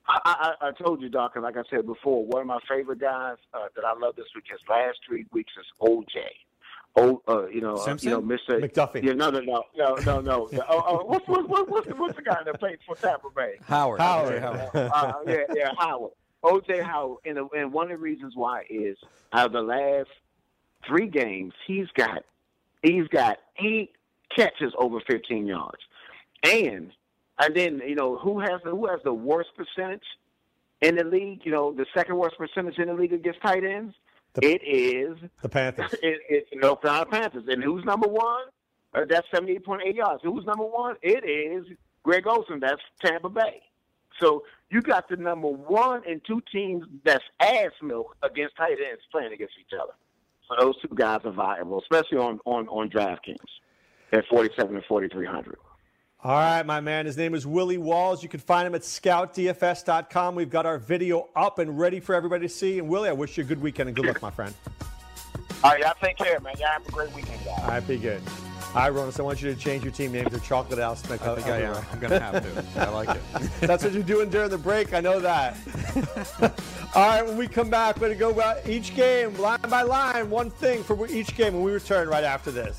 I, I, I told you, Doc, and like I said before, one of my favorite guys uh, that I love this week, his last three weeks is OJ. Oh, uh, you know, uh, Simpson? you know, Mr. McDuffie. Yeah, no, no, no, no, no, no. Oh, oh, what's, what's, what's, what's, the, what's the guy that played for Tampa Bay? Howard. Howard. Okay, Howard. uh, yeah, yeah, Howard. OJ Howard, and, the, and one of the reasons why is out of the last three games, he's got he's got eight catches over 15 yards, and and then you know who has the, who has the worst percentage in the league? You know, the second worst percentage in the league against tight ends. it is the Panthers. It, it, no, Carolina Panthers. And who's number one? Uh, that's seventy-eight point eight yards. Who's number one? It is Greg Olsen. That's Tampa Bay. So you got the number one and two teams that's ass milk against tight ends playing against each other. So those two guys are viable, especially on on on DraftKings at forty-seven and forty-three hundred. All right, my man. His name is Willie Walls. You can find him at scoutdfs.com. We've got our video up and ready for everybody to see. And Willie, I wish you a good weekend and good luck, my friend. All right, y'all take care, man. Y'all have a great weekend, guys. All right, be good. All right, Ronis, I want you to change your team name to Chocolate House. I oh, think I am. I'm going to have to. I like it. That's what you're doing during the break. I know that. All right, when we come back, we're going to go about each game, line by line, one thing for each game when we return right after this.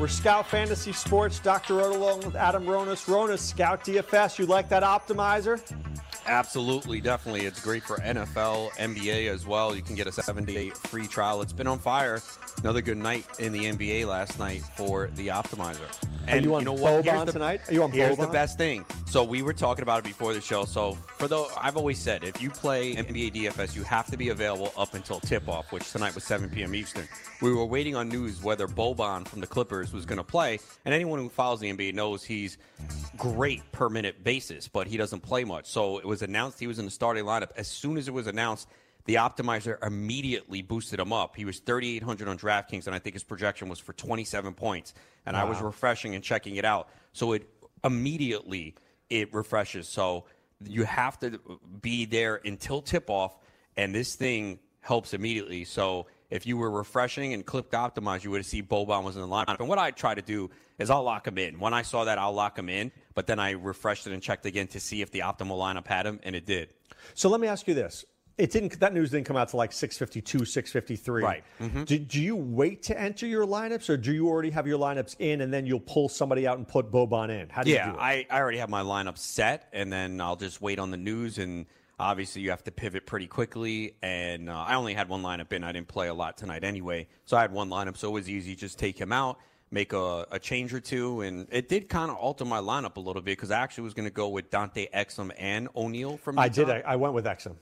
We're Scout Fantasy Sports. Dr. Roto along with Adam Ronis. Ronis, Scout DFS. You like that optimizer? Absolutely, definitely. It's great for NFL, NBA as well. You can get a seven day free trial. It's been on fire. Another good night in the NBA last night for the optimizer. And Are you on you know what? Here's the, tonight? Are you on Here's the best thing. So we were talking about it before the show. So for the, I've always said if you play NBA DFS, you have to be available up until tip off, which tonight was 7 p.m. Eastern. We were waiting on news whether Boban from the Clippers was going to play, and anyone who follows the NBA knows he's great per minute basis, but he doesn't play much. So it was announced he was in the starting lineup. As soon as it was announced, the optimizer immediately boosted him up. He was 3,800 on DraftKings, and I think his projection was for 27 points. And wow. I was refreshing and checking it out. So it immediately it refreshes. So you have to be there until tip off, and this thing helps immediately. So if you were refreshing and clicked optimize, you would see Boban was in the lineup. And what I try to do is I'll lock him in. When I saw that, I'll lock him in. But then I refreshed it and checked again to see if the optimal lineup had him, and it did. So let me ask you this: it didn't. That news didn't come out to like 6:52, 6:53. Right. Mm-hmm. Do, do, you wait to enter your lineups, or do you already have your lineups in, and then you'll pull somebody out and put Boban in? How do yeah, you do it? I, I already have my lineup set, and then I'll just wait on the news and Obviously, you have to pivot pretty quickly, and uh, I only had one lineup in. I didn't play a lot tonight anyway, so I had one lineup, so it was easy. Just take him out, make a, a change or two, and it did kind of alter my lineup a little bit because I actually was going to go with Dante Exum and O'Neal from. I did. I, I went with Exum.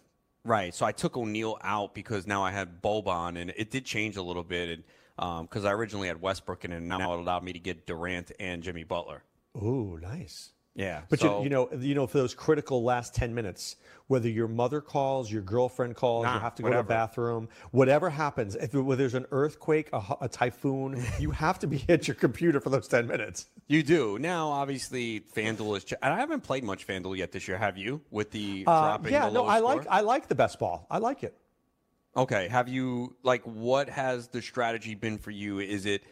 Right, so I took O'Neal out because now I had Boban, and it did change a little bit, because um, I originally had Westbrook, and now it allowed me to get Durant and Jimmy Butler. Ooh, nice. Yeah, but so, you, you, know, you know, for those critical last ten minutes, whether your mother calls, your girlfriend calls, nah, you have to whatever. go to the bathroom, whatever happens, if there's an earthquake, a, a typhoon, you have to be at your computer for those ten minutes. You do now. Obviously, FanDuel is. Ch- I haven't played much FanDuel yet this year. Have you? With the uh, dropping. yeah, the no, I score? like I like the best ball. I like it. Okay, have you like what has the strategy been for you? Is it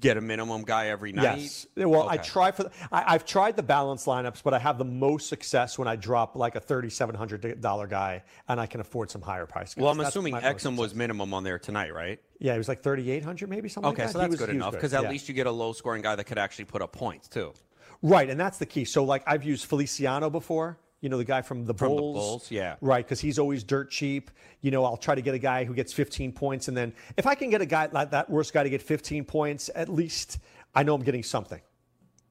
get a minimum guy every night? Yes. Well, I Okay. try for. I, I've tried the balance lineups, but I have the most success when I drop like a thirty-seven hundred dollar guy, and I can afford some higher price. guys. Well, I'm That's assuming Exum was minimum on there tonight, right? Yeah, he was like thirty-eight hundred, maybe something. Okay, like that. He that's good enough because at yeah. least you get a low scoring guy that could actually put up points too. Right, and that's the key. So, like, I've used Feliciano before. You know, the guy from the From the Bulls. Bulls, yeah. Right, because he's always dirt cheap. You know, I'll try to get a guy who gets 15 points, and then if I can get a guy like that worst guy to get 15 points, at least I know I'm getting something.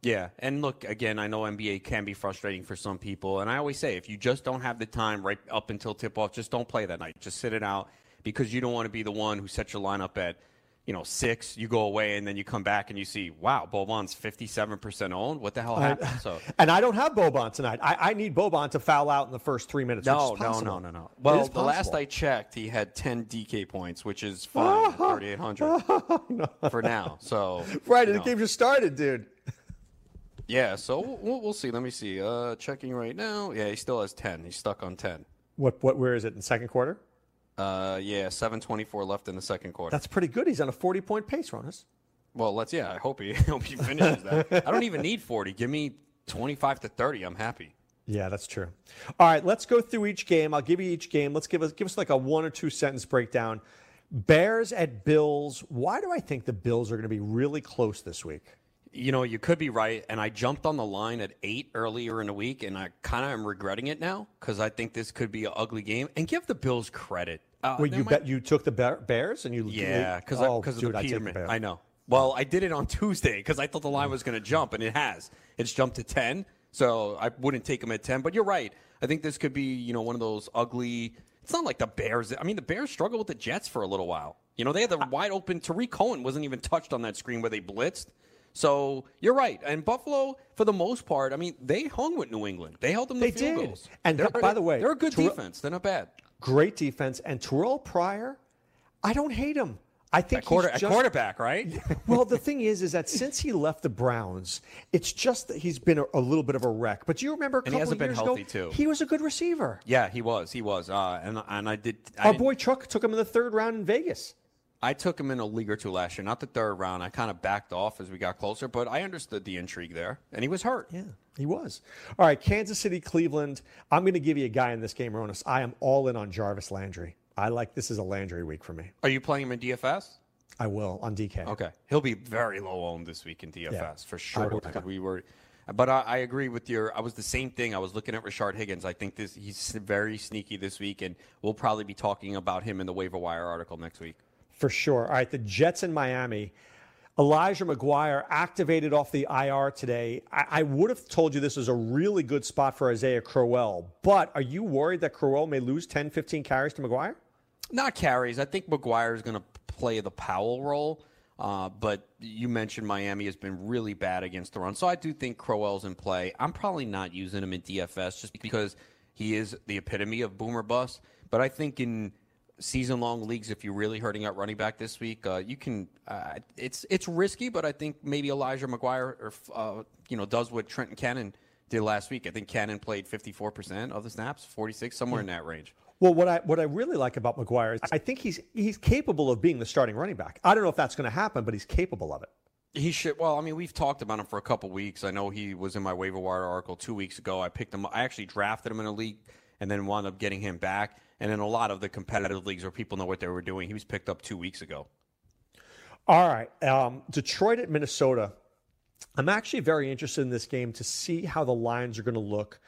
Yeah, and look again. I know NBA can be frustrating for some people, and I always say if you just don't have the time right up until tip off, just don't play that night. Just sit it out because you don't want to be the one who sets your lineup at you know, six, you go away, and then you come back and you see, wow, Boban's 57% owned. What the hell happened? So, And I don't have Boban tonight. I, I need Boban to foul out in the first three minutes. no, no, no, no, no. Well, the last. I checked, he had 10 DK points, which is fine, at 3,800 for now. So, Right, and know. the game just started, dude. Yeah, so we'll, we'll see. Let me see. Uh, checking right now. Yeah, he still has 10. He's stuck on 10. What? What? Where is it in second quarter? Uh, yeah, 724 left in the second quarter. That's pretty good. He's on a forty-point pace, Ronis. well, let's, yeah, I hope he, hope he finishes that. I don't even need 40. Give me 25 to 30. I'm happy. Yeah, that's true. All right, let's go through each game. I'll give you each game. Let's give us give us like a one or two sentence breakdown. Bears at Bills. Why do I think the Bills are going to be really close this week? You know, you could be right. And I jumped on the line at eight earlier in the week, and I kind of am regretting it now because I think this could be an ugly game. And give the Bills credit. Uh, Well, you might- bet you took the Bears and you Yeah, because oh, because dude, of the I the I know. Well, I did it on Tuesday because I thought the line was going to jump, and it has. It's jumped to ten, so I wouldn't take them at ten. But you're right. I think this could be you know one of those ugly. It's not like the Bears. I mean, the Bears struggled with the Jets for a little while. You know, they had the wide open. Tarik Cohen wasn't even touched on that screen where they blitzed. So you're right. And Buffalo, for the most part, I mean, they hung with New England. They held them to They field did. goals. And They're- by the way, they're a good Terrell- defense. They're not bad. Great defense and Terrelle Pryor. I don't hate him. I think At, quarter, he's just, quarterback, right? well, the thing is, is that since he left the Browns, it's just that he's been a, a little bit of a wreck. But do you remember a And he hasn't of been years healthy, ago, too. he was a good receiver. yeah, he was. He was. Uh, and and I did. I Our boy Chuck took him in the third round in Vegas. I took him in a league or two last year, not the third round. I kind of backed off as we got closer, but I understood the intrigue there, and he was hurt. Yeah, he was. All right, Kansas City, Cleveland. I'm going to give you a guy in this game, Ronis. I am all in on Jarvis Landry. I like this is a Landry week for me. Are you playing him in DFS? I will on DK. Okay, he'll be very low owned this week in DFS Yeah. for sure. we were, but I, I agree with your. I was the same thing. I was looking at Rashard Higgins. I think this he's very sneaky this week, and we'll probably be talking about him in the waiver wire article next week. For sure. All right, the Jets in Miami. Elijah McGuire activated off the IR today. I, I would have told you this is a really good spot for Isaiah Crowell, but are you worried that Crowell may lose 10, 15 carries to McGuire? Not carries. I think McGuire is going to play the Powell role. Uh, but you mentioned Miami has been really bad against the run. So I do think Crowell's in play. I'm probably not using him in DFS just because he is the epitome of boomer bust. But I think in season long leagues, if you're really hurting at running back this week, uh, you can. Uh, it's it's risky, but I think maybe Elijah McGuire or uh, you know does what Trenton Cannon did last week. I think Cannon played 54% of the snaps, 46 somewhere in that range. Well, what I what I really like about McGuire is I think he's he's capable of being the starting running back. I don't know if that's going to happen, but he's capable of it. He should. Well, I mean, we've talked about him for a couple weeks. I know he was in my waiver wire article two weeks ago. I picked him. Up I actually drafted him in a league and then wound up getting him back. And in a lot of the competitive leagues where people know what they were doing, he was picked up two weeks ago. All right, um, Detroit at Minnesota. I'm actually very interested in this game to see how the lines are going to look.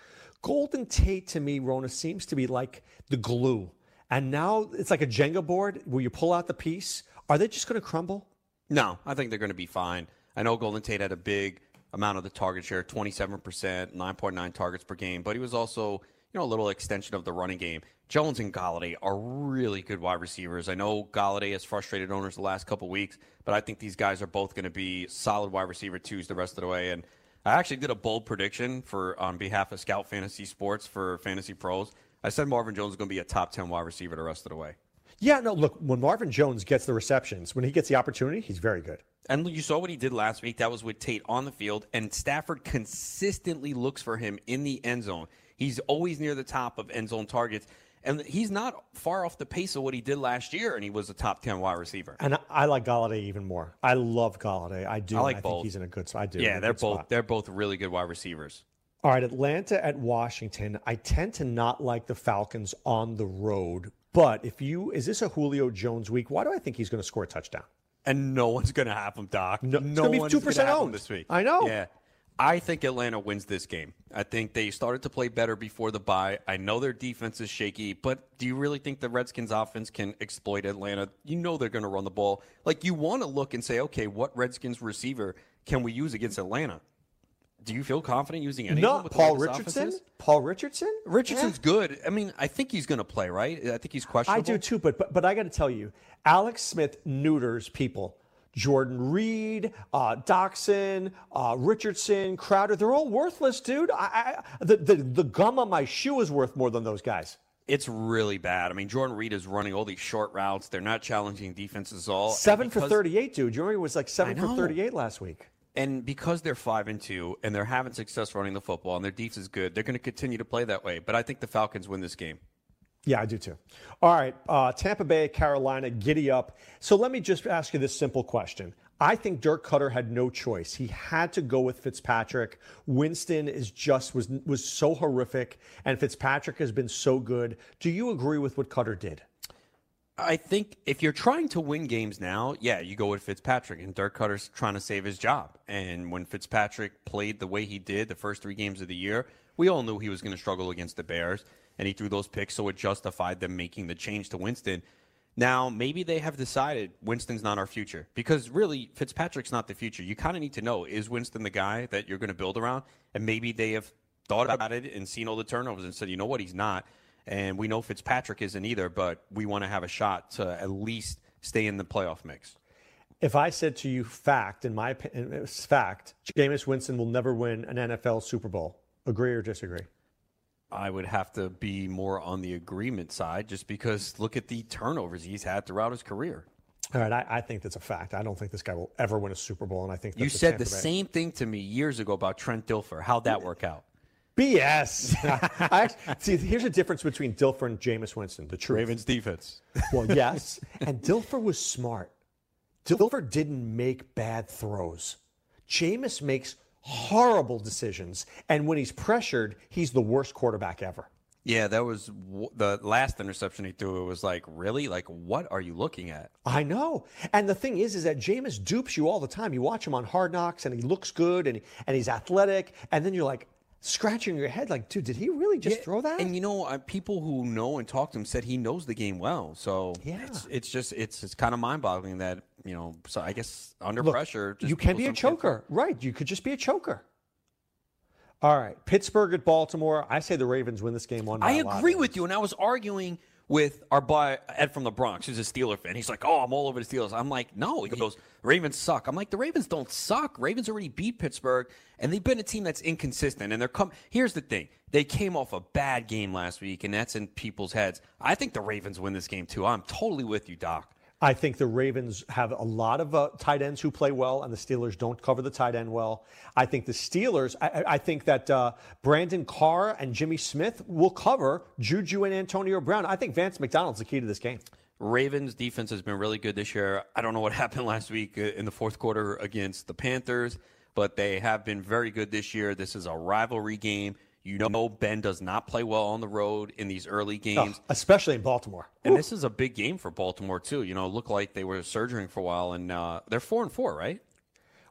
Golden Tate to me, Rona, seems to be like the glue. And now it's like a Jenga board where you pull out the piece. Are they just going to crumble? No, I think they're going to be fine. I know Golden Tate had a big amount of the target share, 27%, 9.9 targets per game, but he was also, you know, a little extension of the running game. Jones and Golladay are really good wide receivers. I know Golladay has frustrated owners the last couple weeks, but I think these guys are both going to be solid wide receiver twos the rest of the way. And I actually did a bold prediction for on behalf of Scout Fantasy Sports for Fantasy Pros. I said Marvin Jones is going to be a top 10 wide receiver the rest of the way. Yeah, no, look, when Marvin Jones gets the receptions, when he gets the opportunity, he's very good. And you saw what he did last week. That was with Tate on the field, and Stafford consistently looks for him in the end zone. He's always near the top of end zone targets, and he's not far off the pace of what he did last year, and he was a top 10 wide receiver. And I, I like Golladay even more. I love Golladay. I do. I like and both. think he's in a good spot. I do. Yeah, they're both spot. they're both really good wide receivers. All right, Atlanta at Washington. I tend to not like the Falcons on the road, but if you is this a Julio Jones week? Why do I think he's going to score a touchdown? And no one's going to have him, Doc. No- it's no gonna be one's 2% gonna have him owned. this week. I know. Yeah. I think Atlanta wins this game. I think they started to play better before the bye. I know their defense is shaky, but do you really think the Redskins offense can exploit Atlanta? You know they're going to run the ball. Like you want to look and say, okay, what Redskins receiver can we use against Atlanta? Do you feel confident using anyone? Not Paul way this offense Richardson. Paul Richardson. Richardson's Yeah. good. I mean, I think he's going to play, right? I think he's questionable. I do too, but but, but I got to tell you, Alex Smith neuters people. Jordan Reed, uh, Doctson, uh, Richardson, Crowder, they're all worthless, dude. I, I, the, the, the gum on my shoe is worth more than those guys. It's really bad. I mean, Jordan Reed is running all these short routes. They're not challenging defenses at all. Seven for 38, dude. Jordan was like seven for 38 last week. And because they're five and two, and they're having success running the football, and their defense is good, they're going to continue to play that way. But I think the Falcons win this game. Yeah, I do too. All right, uh, Tampa Bay, Carolina, giddy up. So let me just ask you this simple question. I think Dirk Koetter had no choice. He had to go with Fitzpatrick. Winston is just was was so horrific, and Fitzpatrick has been so good. Do you agree with what Koetter did? I think if you're trying to win games now, yeah, you go with Fitzpatrick, and Dirk Koetter's trying to save his job. And when Fitzpatrick played the way he did the first three games of the year, we all knew he was going to struggle against the Bears, and he threw those picks, so it justified them making the change to Winston. Now, maybe they have decided Winston's not our future because really Fitzpatrick's not the future. You kind of need to know is Winston the guy that you're going to build around? And maybe they have thought about it and seen all the turnovers and said, you know what, he's not. And we know Fitzpatrick isn't either, but we want to have a shot to at least stay in the playoff mix. If I said to you, fact, in my opinion, fact, Jameis Winston will never win an NFL Super Bowl. Agree or disagree? I would have to be more on the agreement side just because look at the turnovers he's had throughout his career. All right, I, I think that's a fact. I don't think this guy will ever win a Super Bowl, and I think You that's said Tampa the Bay- same thing to me years ago about Trent Dilfer. How'd that work out? BS. I actually, see, here's a difference between Dilfer and Jameis Winston. The truth. Ravens defense. Well, yes, and Dilfer was smart. Dilfer didn't make bad throws. Jameis makes horrible decisions, and when he's pressured, he's the worst quarterback ever. Yeah, that was w- the last interception he threw. It was like, really? Like, what are you looking at? I know. And the thing is, is that Jameis dupes you all the time. You watch him on Hard Knocks, and he looks good, and and he's athletic, and then you're like scratching your head, like, dude, did he really just throw that? And you know, uh, people who know and talk to him said he knows the game well. So Yeah. it's, it's just it's it's kind of mind boggling that you know. So I guess under Look, pressure, just you can be a choker, right? You could just be a choker. All right, Pittsburgh at Baltimore. I say the Ravens win this game one. I agree with you, and I was arguing with our boy Ed from the Bronx, who's a Steeler fan. He's like, "Oh, I'm all over the Steelers." I'm like, "No." He goes, "Ravens suck." I'm like, "The Ravens don't suck. Ravens already beat Pittsburgh, and they've been a team that's inconsistent. And they're come. Here's the thing: they came off a bad game last week, and that's in people's heads. I think the Ravens win this game too. I'm totally with you, Doc. I think the Ravens have a lot of uh, tight ends who play well, and the Steelers don't cover the tight end well. I think the Steelers, I, I- think that uh, Brandon Carr and Jimmy Smith will cover Juju and Antonio Brown. I think Vance McDonald's the key to this game. Ravens defense has been really good this year. I don't know what happened last week uh, in the fourth quarter against the Panthers, but they have been very good this year. This is a rivalry game. You know, Ben does not play well on the road in these early games. Oh, especially in Baltimore. And this is a big game for Baltimore too. You know, it looked like they were surgering for a while, and uh, they're four and four, right?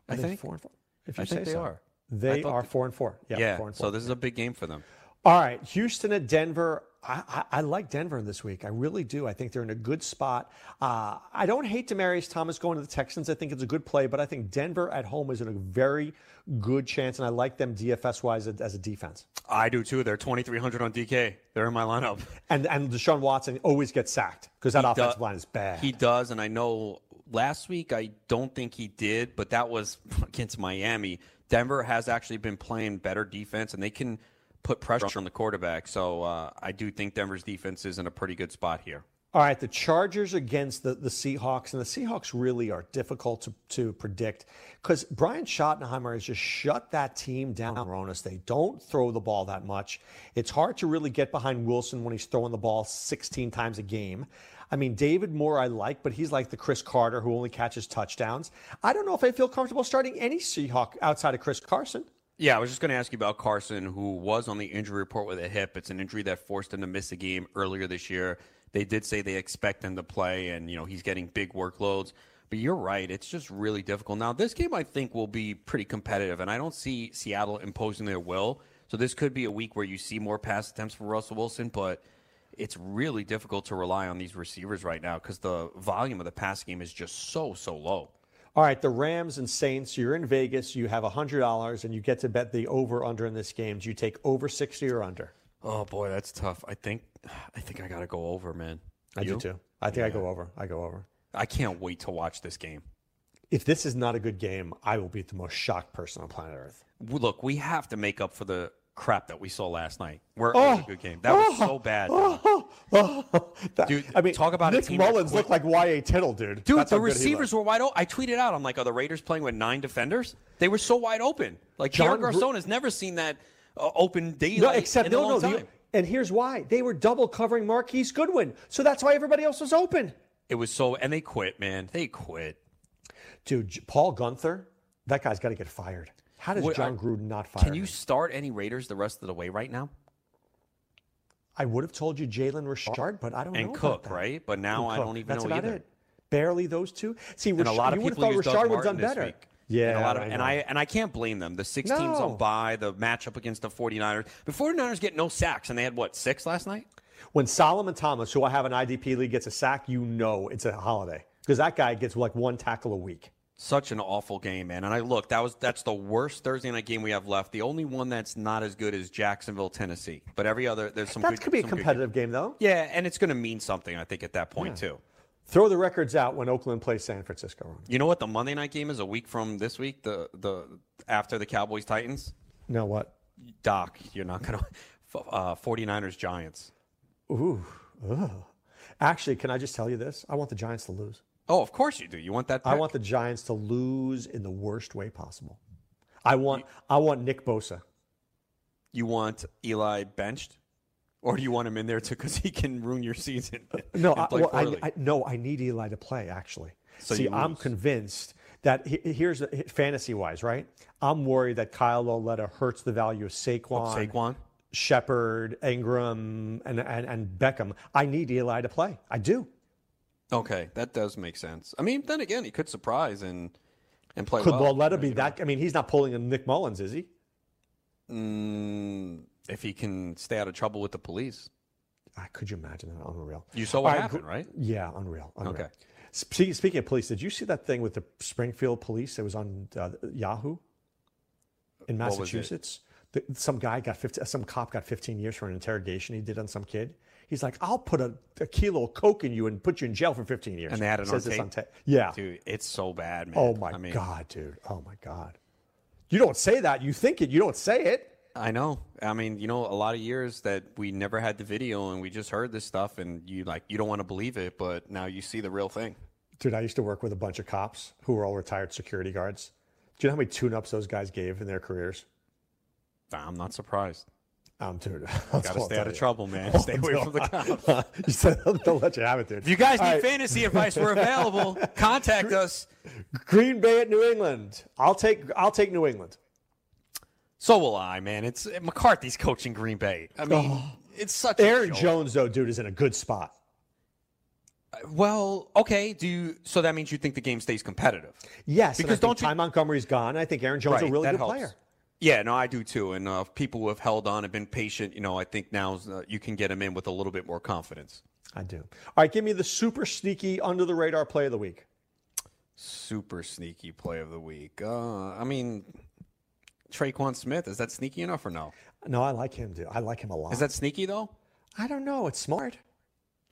I Are they think four and four. If you I say think they so. are. They are four and four. Yeah, Yeah. four and four. So this is a big game for them. All right, Houston at Denver. I, I, I like Denver this week. I really do. I think they're in a good spot. Uh, I don't hate Demaryius Thomas going to the Texans. I think it's a good play, but I think Denver at home is in a very good chance, and I like them DFS wise as a defense. I do too. They're twenty three hundred on DK. They're in my lineup. And and Deshaun Watson always gets sacked because that He offensive line is bad. He does, and I know last week I don't think he did, but that was against Miami. Denver has actually been playing better defense, and they can put pressure on the quarterback. So uh, I do think Denver's defense is in a pretty good spot here. All right, the Chargers against the, the Seahawks, and the Seahawks really are difficult to, to predict because Brian Schottenheimer has just shut that team down, Ronis. They don't throw the ball that much. It's hard to really get behind Wilson when he's throwing the ball 16 times a game. I mean, David Moore I like, but he's like the Cris Carter who only catches touchdowns. I don't know if I feel comfortable starting any Seahawk outside of Chris Carson. Yeah, I was just going to ask you about Carson, who was on the injury report with a hip. It's an injury that forced him to miss a game earlier this year. They did say they expect him to play, and you know he's getting big workloads. But you're right; it's just really difficult. Now, this game I think will be pretty competitive, and I don't see Seattle imposing their will. So this could be a week where you see more pass attempts for Russell Wilson, but it's really difficult to rely on these receivers right now because the volume of the pass game is just so so low. All right, the Rams and Saints. You're in Vegas. You have hundred dollars, and you get to bet the over under in this game. Do you take over sixty or under? Oh boy, that's tough. I think I think I gotta go over, man. I You? do too. I think I go over. I go over. I can't wait to watch this game. If this is not a good game, I will be the most shocked person on planet Earth. Look, we have to make up for the crap that we saw last night. Where it Oh. was a good game. That was so bad. That- Dude, I mean, talk about a Nick team Mullens looked like Y.A. Tittle, dude. Dude, That's the how good he receivers were wide open. I tweeted out, I'm like, are the Raiders playing with nine defenders? They were so wide open. Like, John Garcon has never seen that uh, open daylight No, except in no, a no. long the- time. And here's why: they were double covering Marquise Goodwin, so that's why everybody else was open. It was so, and they quit, man. They quit. Dude, Paul Guenther, that guy's got to get fired. How does What- Jon Gruden not fire Can you him? start any Raiders the rest of the way right now? I would have told you Jalen Richard, but I don't And know. about Cook, right? But now And I Cook. don't even That's know about either. it. Barely those two. See, and a lot of you would people have thought Richard would have done better. week. Yeah, and a lot of, I and. I and I can't blame them. The six teams No. on bye, the matchup against the 49ers. The 49ers get no sacks, and they had what six last night? When Solomon Thomas, who I have an IDP league, gets a sack, you know it's a holiday because that guy gets like one tackle a week. Such an awful game, man. And I look, that was that's the worst Thursday night game we have left. The only one that's not as good is Jacksonville, Tennessee. But every other, there's some. That good, could be a competitive game, though. Yeah, and it's going to mean something, I think, at that point too. Throw the records out when Oakland plays San Francisco. Ron. You know what? The Monday night game is a week from this week. The the after the Cowboys Titans. Now what? Doc, you're not going to. Uh, 49ers Giants. Ooh. ugh. Actually, can I just tell you this? I want the Giants to lose. Oh, of course you do. You want that? I want the Giants to lose in the worst way possible. I want I want Nick Bosa. You want Eli benched, or do you want him in there too because he can ruin your season? No, I, well, I. I, no, I need Eli to play. Actually, So see, I'm convinced that he- here's fantasy wise, right? I'm worried that Kyle Lauletta hurts the value of Saquon, Saquon. Shepard, Ingram, and, and and Beckham. I need Eli to play. I do. Okay, that does make sense. I mean, then again, he could surprise and and play Could well. Lauletta be that? I mean, he's not pulling a Nick Mullens, is he? Mm, if he can stay out of trouble with the police. Ah, could you imagine that? Unreal. You saw what right, happened, right? Yeah, unreal. unreal. Okay. Spe- Speaking of police, did you see that thing with the Springfield police? It was on uh, Yahoo in What was it? Massachusetts. The, some guy got 15, some cop got 15 years for an interrogation he did on some kid. He's like, I'll put a, a kilo of coke in you and put you in jail for 15 years. And they had it Says on tape? on tape. Yeah. Dude, it's so bad, man. oh my I mean, god, dude. Oh my god. You don't say that. You think it. You don't say it. I know. I mean, you know, a lot of years that we never had the video and we just heard this stuff, and you like you don't want to believe it, but now you see the real thing. Dude, I used to work with a bunch of cops who were all retired security guards. Do you know how many tune-ups those guys gave in their careers? I'm not surprised. Um, dude, Got to stay out of trouble, man. Stay away from the cops. you said they'll let you have it, dude. If you guys need All right, fantasy advice, we're available. Contact us. Green Bay at New England. I'll take. I'll take New England. So will I, man. It's McCarthy's coaching Green Bay. I mean, it's such. a Oh. Aaron. Jones, though, dude, is in a good spot. Well, okay. Do you? So that means you think the game stays competitive? Yes, Because don't don't you- Ty Montgomery's gone. I think Aaron Jones is a really good helps. player. Yeah, no, I do too. And uh, people who have held on and been patient, you know, I think now uh, you can get them in with a little bit more confidence. I do. All right, give me the super sneaky under the radar play of the week. Super sneaky play of the week. Uh, I mean, Tre'Quan Smith is that sneaky enough or no? No, I like him, dude. I like him a lot. Is that sneaky though? I don't know. It's smart.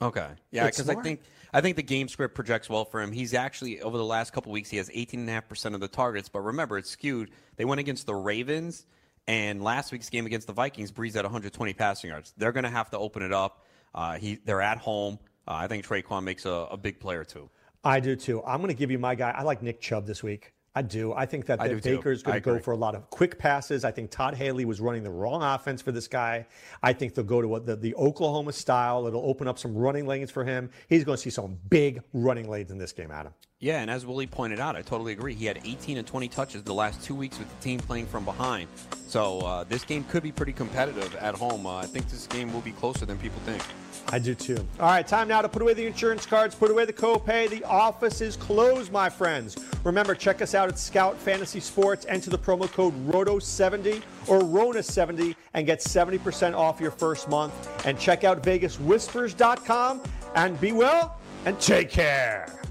Okay. Yeah, because I think I think the game script projects well for him. He's actually over the last couple weeks he has 18.5% of the targets, but remember it's skewed. They went against the Ravens and last week's game against the Vikings breezed at 120 passing yards. They're going to have to open it up. Uh, he they're at home. Uh, I think Tre'Quan makes a, a big player too. I do too. I'm going to give you my guy. I like Nick Chubb this week. I do. I think that, I that. Baker's going to go for a lot of quick passes. I think Todd Haley was running the wrong offense for this guy. I think they'll go to what the, the Oklahoma style. It'll open up some running lanes for him. He's going to see some big running lanes in this game, Adam. Yeah, and as Willie pointed out, I totally agree. He had 18 and 20 touches the last two weeks with the team playing from behind. So uh, this game could be pretty competitive at home. Uh, I think this game will be closer than people think. I do too. All right, time now to put away the insurance cards, put away the copay. The office is closed, my friends. Remember, check us out at Scout Fantasy Sports. Enter the promo code ROTO70 or RONA70 and get 70% off your first month. And check out VegasWhispers.com and be well and take care.